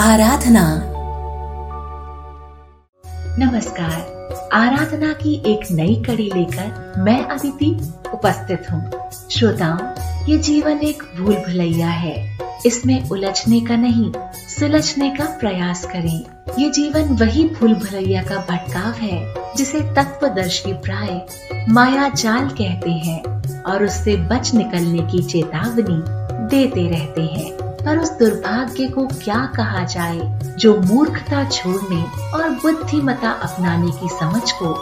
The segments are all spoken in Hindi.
आराधना। नमस्कार। आराधना की एक नई कड़ी लेकर मैं अदिति उपस्थित हूँ। श्रोताओं, ये जीवन एक भूल भुलैया है। इसमें उलझने का नहीं, सुलझने का प्रयास करें। ये जीवन वही भूल भुलैया का भटकाव है, जिसे तत्वदर्शी प्राय माया जाल कहते हैं और उससे बच निकलने की चेतावनी देते रहते हैं। पर उस दुर्भाग्य को क्या कहा जाए, जो मूर्खता छोड़ने और बुद्धिमता अपनाने की समझ को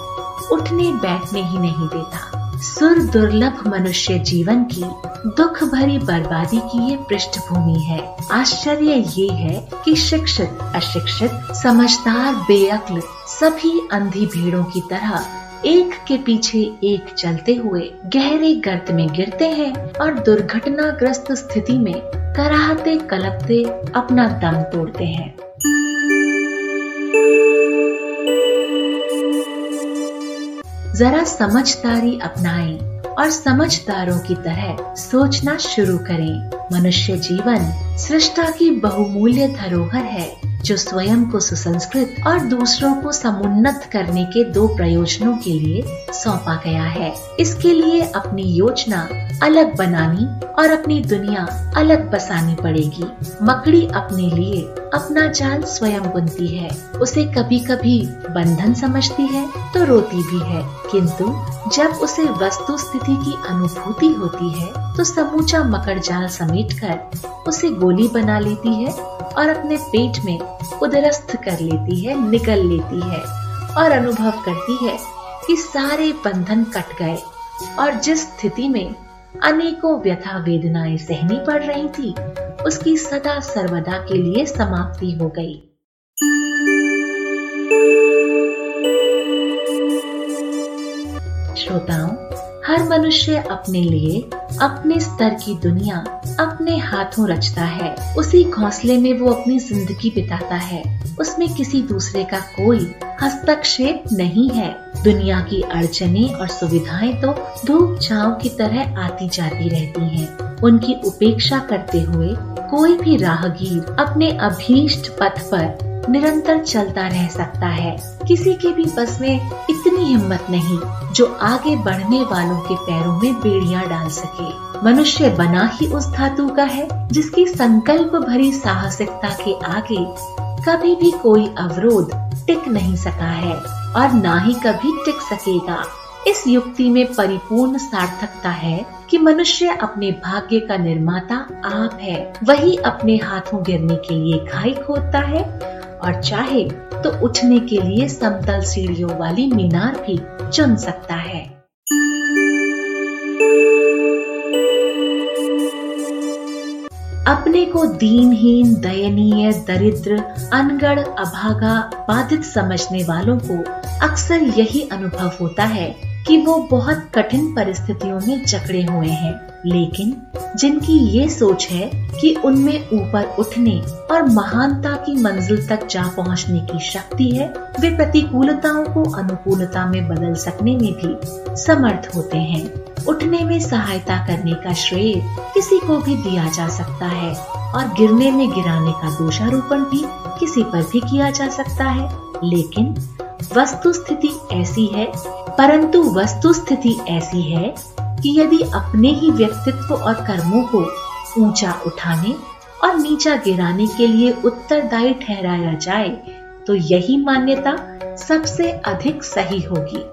उठने बैठने ही नहीं देता। सुर दुर्लभ मनुष्य जीवन की दुख भरी बर्बादी की ये पृष्ठभूमि है। आश्चर्य ये है कि शिक्षित, अशिक्षित, समझदार, बेअक्ल सभी अंधी भीड़ों की तरह एक के पीछे एक चलते हुए गहरे गर्त में गिरते हैं और दुर्घटनाग्रस्त स्थिति में कराहते कलपते अपना दम तोड़ते हैं। जरा समझदारी अपनाएँ और समझदारों की तरह सोचना शुरू करें। मनुष्य जीवन सृष्टा की बहुमूल्य धरोहर है। जो स्वयं को सुसंस्कृत और दूसरों को समुन्नत करने के दो प्रयोजनों के लिए सौंपा गया है। इसके लिए अपनी योजना अलग बनानी और अपनी दुनिया अलग बसानी पड़ेगी। मकड़ी अपने लिए अपना जाल स्वयं बुनती है। उसे कभी कभी बंधन समझती है तो रोती भी है। किंतु जब उसे वस्तु स्थिति की अनुभूति होती है तो समूचा मकर जाल समेट कर उसे गोली बना लेती है और अपने पेट में उदरस्थ कर लेती है निकल लेती है और अनुभव करती है कि सारे बंधन कट गए और जिस स्थिति में अनेकों व्यथा वेदनाएँ सहनी पड़ रही थी, उसकी सदा सर्वदा के लिए समाप्ति हो गई। श्रोताओं हर मनुष्य अपने लिए, अपने स्तर की दुनिया, अपने हाथों रचता है। उसी घोंसले में वो अपनी ज़िंदगी बिताता है। उसमें किसी दूसरे का कोई हस्तक्षेप नहीं है। दुनिया की अड़चने और सुविधाएँ तो धूप छाव की तरह आती जाती रहती हैं। उनकी उपेक्षा करते हुए कोई भी राहगीर अपने अभीष्ट पथ पर निरंतर चलता रह सकता है। किसी के भी बस में इतनी हिम्मत नहीं, जो आगे बढ़ने वालों के पैरों में बेड़ियाँ डाल सके। मनुष्य बना ही उस धातु का है, जिसकी संकल्प भरी साहसिकता के आगे कभी भी कोई अवरोध टिक नहीं सका है और ना ही कभी टिक सकेगा। इस युक्ति में परिपूर्ण सार्थकता है कि मनुष्य अपने भाग्य का निर्माता आप है। वही अपने हाथों गिरने के लिए खाई खोदता है और चाहे तो उठने के लिए समतल सीढ़ियों वाली मीनार भी चुन सकता है। अपने को दीनहीन, दयनीय, दरिद्र, अनगढ़, अभागा, बाधित समझने वालों को अक्सर यही अनुभव होता है कि वो बहुत कठिन परिस्थितियों में जकड़े हुए हैं, लेकिन जिनकी ये सोच है कि उनमें ऊपर उठने और महानता की मंजिल तक जा पहुँचने की शक्ति है, वे प्रतिकूलताओं को अनुकूलता में बदल सकने में भी समर्थ होते हैं। उठने में सहायता करने का श्रेय किसी को भी दिया जा सकता है और गिरने में गिराने का दोषारोपण भी किसी पर भी किया जा सकता है। लेकिन वस्तु स्थिति ऐसी है परंतु वस्तु स्थिति ऐसी है कि यदि अपने ही व्यक्तित्व और कर्मों को ऊँचा उठाने और नीचा गिराने के लिए उत्तरदायी ठहराया जाए तो यही मान्यता सबसे अधिक सही होगी।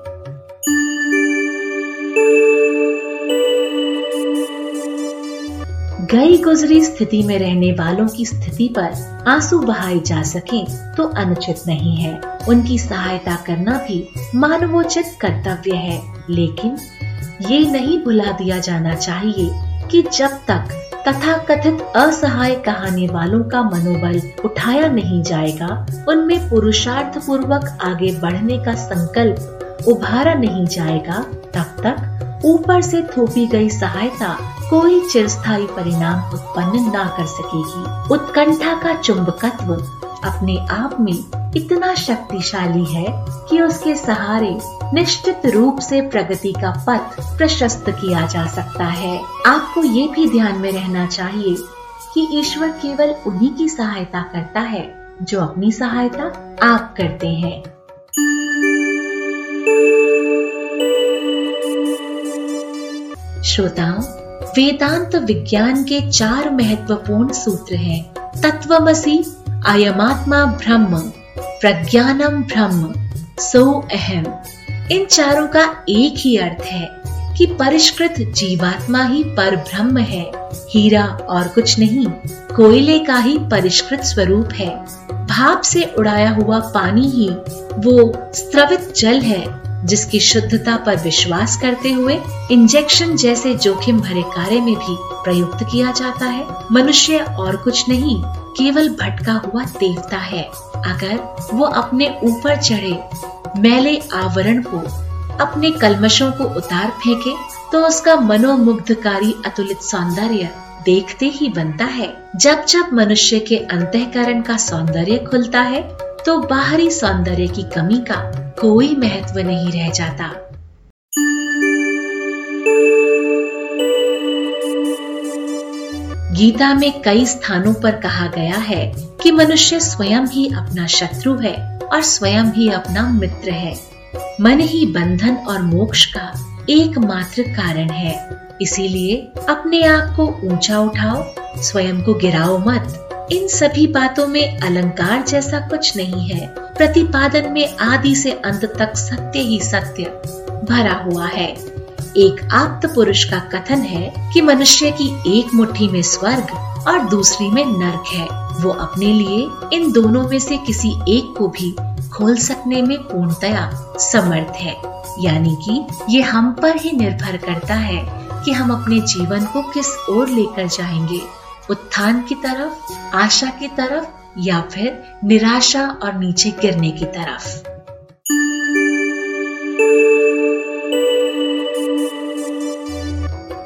गई गुजरी स्थिति में रहने वालों की स्थिति पर आँसू बहाए जा सके तो अनुचित नहीं है। उनकी सहायता करना भी मानवोचित कर्तव्य है। लेकिन ये नहीं भुला दिया जाना चाहिए कि जब तक तथा कथित असहाय कहानी वालों का मनोबल उठाया नहीं जाएगा, उनमें पुरुषार्थ पूर्वक आगे बढ़ने का संकल्प उभारा नहीं जाएगा, तब तक ऊपर से थोपी गई सहायता कोई चिरस्थायी परिणाम उत्पन्न ना कर सकेगी। उत्कंठा का चुंबकत्व अपने आप में इतना शक्तिशाली है कि उसके सहारे निश्चित रूप से प्रगति का पथ प्रशस्त किया जा सकता है। आपको ये भी ध्यान में रहना चाहिए कि ईश्वर केवल उन्हीं की सहायता करता है जो अपनी सहायता आप करते हैं। श्रोताओं वेदांत विज्ञान के चार महत्वपूर्ण सूत्र हैं। तत्वमसी, अयमात्मा ब्रह्म, प्रज्ञानम ब्रह्म, सो अहम। इन चारों का एक ही अर्थ है कि परिष्कृत जीवात्मा ही पर ब्रह्म है, हीरा और कुछ नहीं। कोयले का ही परिष्कृत स्वरूप है। भाप से उड़ाया हुआ पानी ही वो स्त्रवित जल है। जिसकी शुद्धता पर विश्वास करते हुए इंजेक्शन जैसे जोखिम भरे कार्य में भी प्रयुक्त किया जाता है। मनुष्य और कुछ नहीं, केवल भटका हुआ देवता है। अगर वो अपने ऊपर चढ़े, मैले आवरण को, अपने कलमशों को उतार फेंके तो उसका मनोमुग्धकारी अतुलित सौंदर्य देखते ही बनता है। जब जब मनुष्य के अंतकरण का सौंदर्य खुलता है तो बाहरी सौंदर्य की कमी का कोई महत्व नहीं रह जाता। गीता में कई स्थानों पर कहा गया है कि मनुष्य स्वयं ही अपना शत्रु है और स्वयं ही अपना मित्र है। मन ही बंधन और मोक्ष का एकमात्र कारण है। इसीलिए अपने आप को ऊँचा उठाओ, स्वयं को गिराओ मत। इन सभी बातों में अलंकार जैसा कुछ नहीं है। प्रतिपादन में आदि से अंत तक सत्य ही सत्य भरा हुआ है। एक आप्त पुरुष का कथन है कि मनुष्य की एक मुट्ठी में स्वर्ग और दूसरी में नर्क है। वो अपने लिए इन दोनों में से किसी एक को भी खोल सकने में पूर्णतया समर्थ है। यानी कि ये हम पर ही निर्भर करता है कि हम अपने जीवन को किस ओर लेकर जाएँगे। उत्थान की तरफ़, आशा की तरफ़ या फिर निराशा और नीचे गिरने की तरफ़।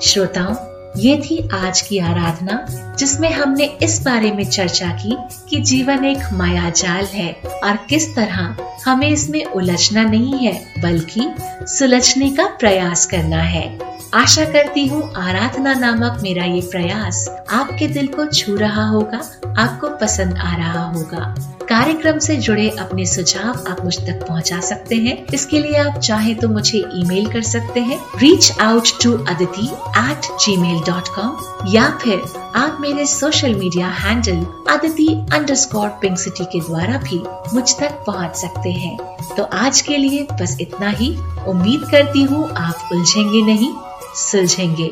श्रोताओं, ये थी आज की आराधना, जिसमें हमने इस बारे में चर्चा की कि जीवन एक माया जाल है और किस तरह हमें इसमें उलझना नहीं है, बल्कि सुलझने का प्रयास करना है। आशा करती हूँ आराधना नामक मेरा ये प्रयास आपके दिल को छू रहा होगा, आपको पसंद आ रहा होगा। कार्यक्रम से जुड़े अपने सुझाव आप मुझ तक पहुँचा सकते हैं। इसके लिए आप चाहे तो मुझे ईमेल कर सकते हैं। Reach out to Aditi at Gmail dot com या फिर आप मेरे social media handle Aditi underscore pink city के द्वारा भी मुझ तक पहुँच सकते हैं। तो आज के लिए बस इतना ही। उम्मीद करती हूँ आप उलझेंगे नहीं। सुलझेंगे।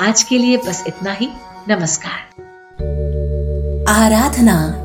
आज के लिए बस इतना ही। नमस्कार। आराधना